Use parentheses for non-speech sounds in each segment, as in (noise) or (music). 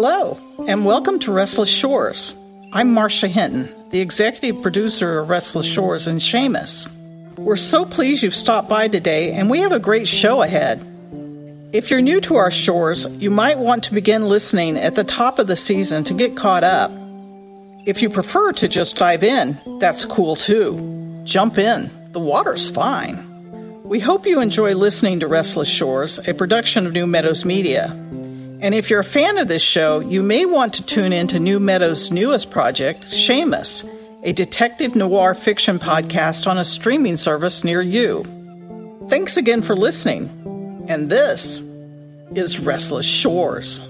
Hello, and welcome to Restless Shores. I'm Marcia Hinton, the executive producer of Restless Shores and Seamus. We're so pleased you've stopped by today, and we have a great show ahead. If you're new to our shores, you might want to begin listening at the top of the season to get caught up. If you prefer to just dive in, that's cool too. Jump in, the water's fine. We hope you enjoy listening to Restless Shores, a production of New Meadows Media. And if you're a fan of this show, you may want to tune in to New Meadows' newest project, Seamus, a detective noir fiction podcast on a streaming service near you. Thanks again for listening. And this is Restless Shores.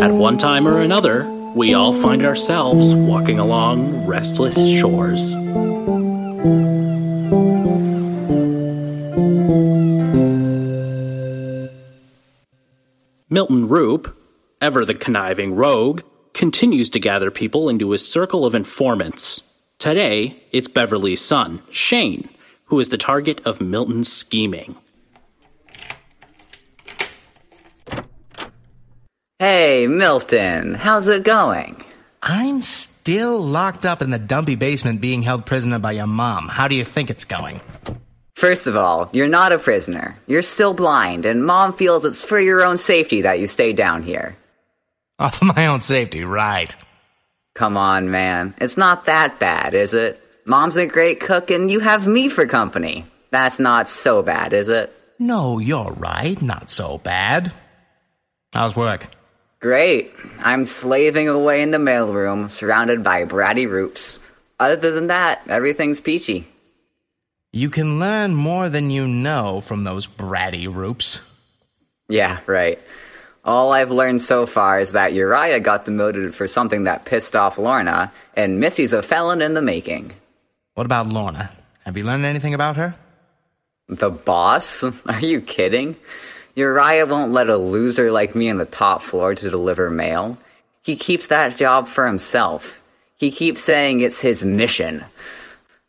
At one time or another, we all find ourselves walking along restless shores. Milton Roupp, ever the conniving rogue, continues to gather people into his circle of informants. Today, it's Beverly's son, Shane, who is the target of Milton's scheming. Hey, Milton, how's it going? I'm still locked up in the dumpy basement being held prisoner by your mom. How do you think it's going? First of all, you're not a prisoner. You're still blind, and mom feels it's for your own safety that you stay down here. (laughs) Oh, for my own safety, right. Come on, man. It's not that bad, is it? Mom's a great cook, and you have me for company. That's not so bad, is it? No, you're right. Not so bad. How's work? Great. I'm slaving away in the mailroom, surrounded by bratty Roupps. Other than that, everything's peachy. You can learn more than you know from those bratty Roupps. Yeah, right. All I've learned so far is that Uriah got demoted for something that pissed off Lorna, and Missy's a felon in the making. What about Lorna? Have you learned anything about her? The boss? (laughs) Are you kidding? Uriah won't let a loser like me on the top floor to deliver mail. He keeps that job for himself. He keeps saying it's his mission.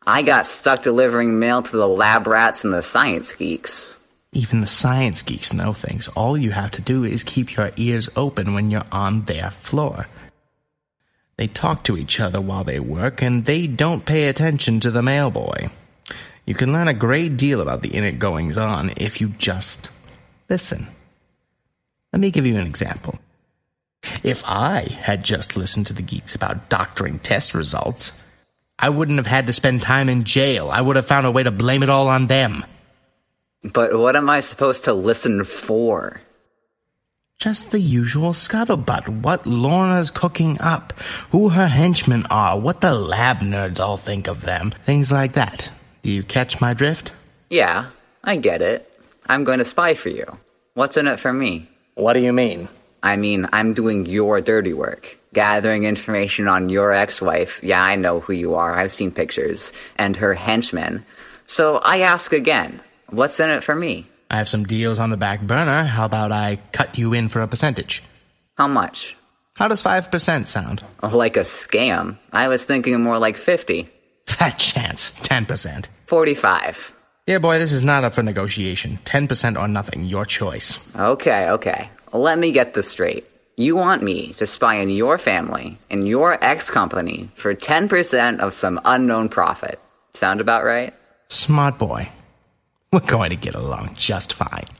I got stuck delivering mail to the lab rats and the science geeks. Even the science geeks know things. All you have to do is keep your ears open when you're on their floor. They talk to each other while they work, and they don't pay attention to the mailboy. You can learn a great deal about the inner goings on if you just listen. Let me give you an example. If I had just listened to the geeks about doctoring test results, I wouldn't have had to spend time in jail. I would have found a way to blame it all on them. But what am I supposed to listen for? Just the usual scuttlebutt. What Lorna's cooking up, who her henchmen are, what the lab nerds all think of them, things like that. Do you catch my drift? Yeah, I get it. I'm going to spy for you. What's in it for me? What do you mean? I mean, I'm doing your dirty work. Gathering information on your ex wife. Yeah, I know who you are. I've seen pictures. And her henchmen. So I ask again what's in it for me? I have some deals on the back burner. How about I cut you in for a percentage? How much? How does 5% sound? Oh, like a scam. I was thinking more like 50. (laughs) Fat chance. 10%. 45. Yeah, boy, this is not up for negotiation. 10% or nothing, your choice. Okay, okay. Let me get this straight. You want me to spy on your family and your ex company for 10% of some unknown profit. Sound about right? Smart boy. We're going to get along just fine.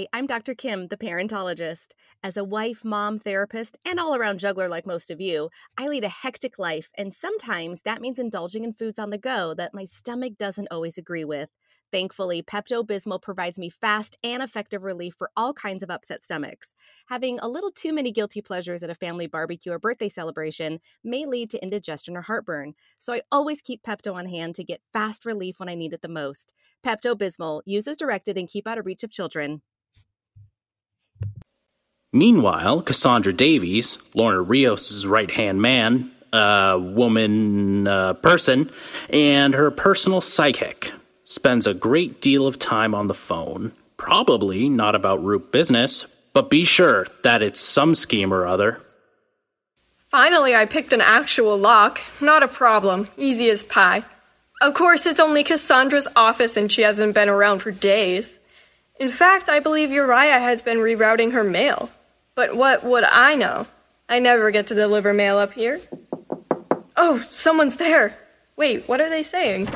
Hi, I'm Dr. Kim, the parentologist. As a wife, mom, therapist, and all around juggler like most of you, I lead a hectic life, and sometimes that means indulging in foods on the go that my stomach doesn't always agree with. Thankfully, Pepto Bismol provides me fast and effective relief for all kinds of upset stomachs. Having a little too many guilty pleasures at a family barbecue or birthday celebration may lead to indigestion or heartburn, so I always keep Pepto on hand to get fast relief when I need it the most. Pepto Bismol, use as directed and keep out of reach of children. Meanwhile, Cassandra Davies, Lorna Rios' right hand man, uh, woman, uh, person, and her personal psychic, spends a great deal of time on the phone. Probably not about Roupp business, but be sure that it's some scheme or other. Finally, I picked an actual lock. Not a problem. Easy as pie. Of course, it's only Cassandra's office and she hasn't been around for days. In fact, I believe Uriah has been rerouting her mail. But what would I know? I never get to deliver mail up here. Oh, someone's there. Wait, what are they saying?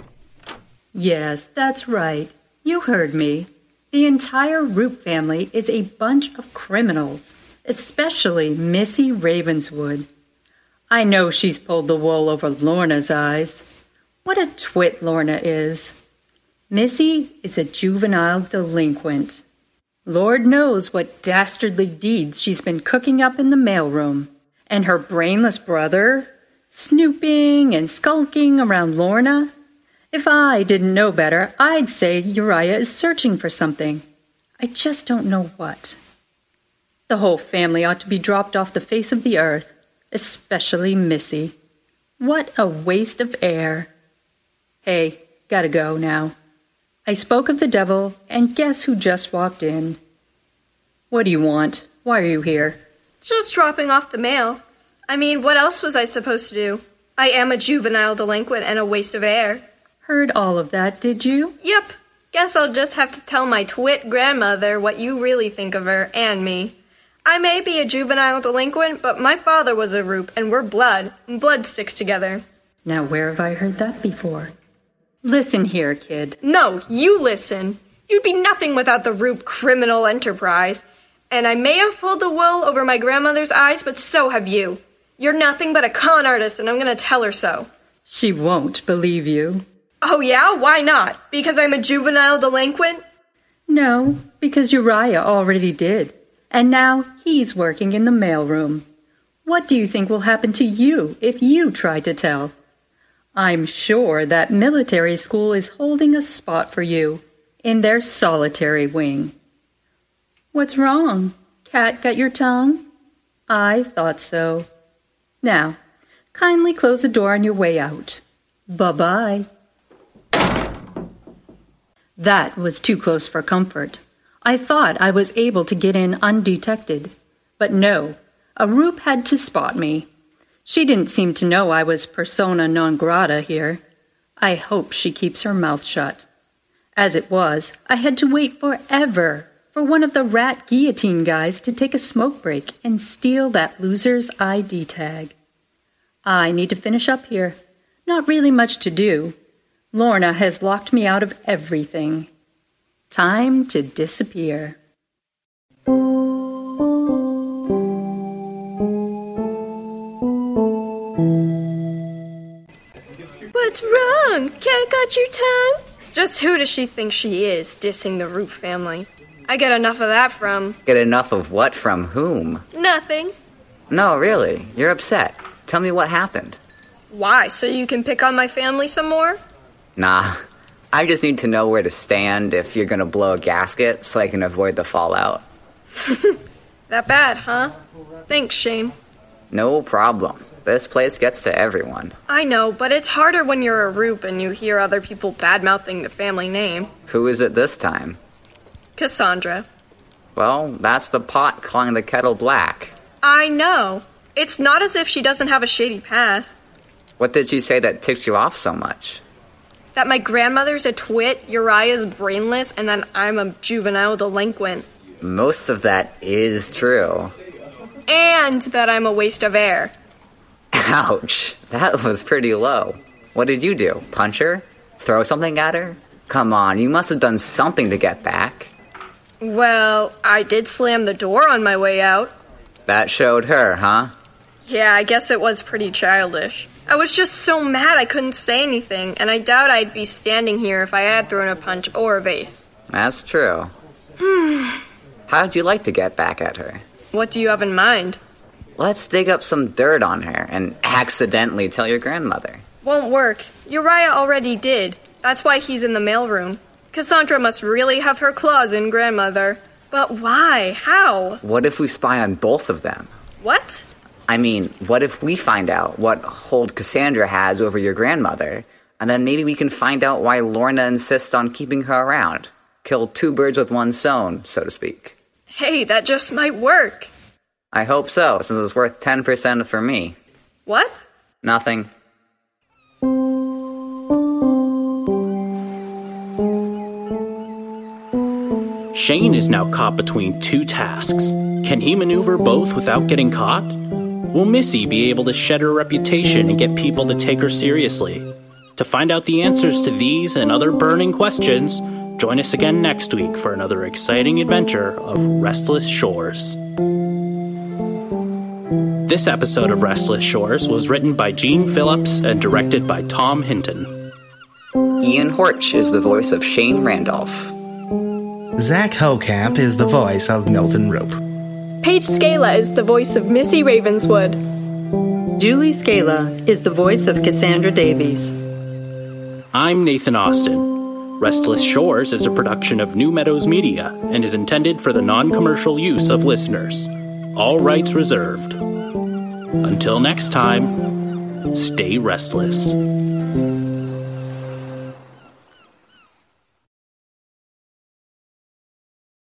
Yes, that's right. You heard me. The entire Roupp family is a bunch of criminals, especially Missy Ravenswood. I know she's pulled the wool over Lorna's eyes. What a twit Lorna is. Missy is a juvenile delinquent. Lord knows what dastardly deeds she's been cooking up in the mailroom. And her brainless brother, snooping and skulking around Lorna. If I didn't know better, I'd say Uriah is searching for something. I just don't know what. The whole family ought to be dropped off the face of the earth, especially Missy. What a waste of air. Hey, gotta go now. I spoke of the devil, and guess who just walked in? What do you want? Why are you here? Just dropping off the mail. I mean, what else was I supposed to do? I am a juvenile delinquent and a waste of air. Heard all of that, did you? Yep. Guess I'll just have to tell my twit grandmother what you really think of her and me. I may be a juvenile delinquent, but my father was a Roupp, and we're blood, and blood sticks together. Now, where have I heard that before? Listen here, kid. No, you listen. You'd be nothing without the Roupp criminal enterprise. And I may have pulled the wool over my grandmother's eyes, but so have you. You're nothing but a con artist, and I'm gonna tell her so. She won't believe you. Oh, yeah? Why not? Because I'm a juvenile delinquent? No, because Uriah already did. And now he's working in the mailroom. What do you think will happen to you if you try to tell? I'm sure that military school is holding a spot for you in their solitary wing. What's wrong? Cat got your tongue? I thought so. Now, kindly close the door on your way out. Bye bye. That was too close for comfort. I thought I was able to get in undetected. But no, a Roupp had to spot me. She didn't seem to know I was persona non grata here. I hope she keeps her mouth shut. As it was, I had to wait forever for one of the rat guillotine guys to take a smoke break and steal that loser's ID tag. I need to finish up here. Not really much to do. Lorna has locked me out of everything. Time to disappear. What's wrong? Cat got your tongue? Just who does she think she is, dissing the Roupp family? I get enough of that from Get enough of what from whom? nothing. No, really. You're upset. Tell me what happened. Why? So you can pick on my family some more? Nah. I just need to know where to stand if you're gonna blow a gasket so I can avoid the fallout. (laughs) That bad, huh? Thanks, Shane. No problem. This place gets to everyone. I know, but it's harder when you're a Roupp and you hear other people bad mouthing the family name. Who is it this time? Cassandra. Well, that's the pot calling the kettle black. I know. It's not as if she doesn't have a shady past. What did she say that ticked you off so much? That my grandmother's a twit, Uriah's brainless, and that I'm a juvenile delinquent. Most of that is true. And that I'm a waste of air. Ouch, that was pretty low. What did you do? Punch her? Throw something at her? Come on, you must have done something to get back. Well, I did slam the door on my way out. That showed her, huh? Yeah, I guess it was pretty childish. I was just so mad I couldn't say anything, and I doubt I'd be standing here if I had thrown a punch or a vase. That's true. (sighs) How'd you like to get back at her? What do you have in mind? Let's dig up some dirt on her and accidentally tell your grandmother. Won't work. Uriah already did. That's why he's in the mailroom. Cassandra must really have her claws in grandmother. But why? How? What if we spy on both of them? What? I mean, what if we find out what hold Cassandra has over your grandmother, and then maybe we can find out why Lorna insists on keeping her around? Kill two birds with one stone, so to speak. Hey, that just might work. I hope so, since it's worth 10% for me. What? Nothing. Shane is now caught between two tasks. Can he maneuver both without getting caught? Will Missy be able to shed her reputation and get people to take her seriously? To find out the answers to these and other burning questions, join us again next week for another exciting adventure of Restless Shores. This episode of Restless Shores was written by Gene Phillips and directed by Tom Hinton. Ian Horch is the voice of Shane Randolf. Zach Hokamp is the voice of Milton Roupp. Paige Scala is the voice of Missy Ravenswood. Julie Scala is the voice of Cassandra Davies. I'm Nathan Austin. Restless Shores is a production of New Meadows Media and is intended for the non commercial use of listeners. All rights reserved. Until next time, stay restless.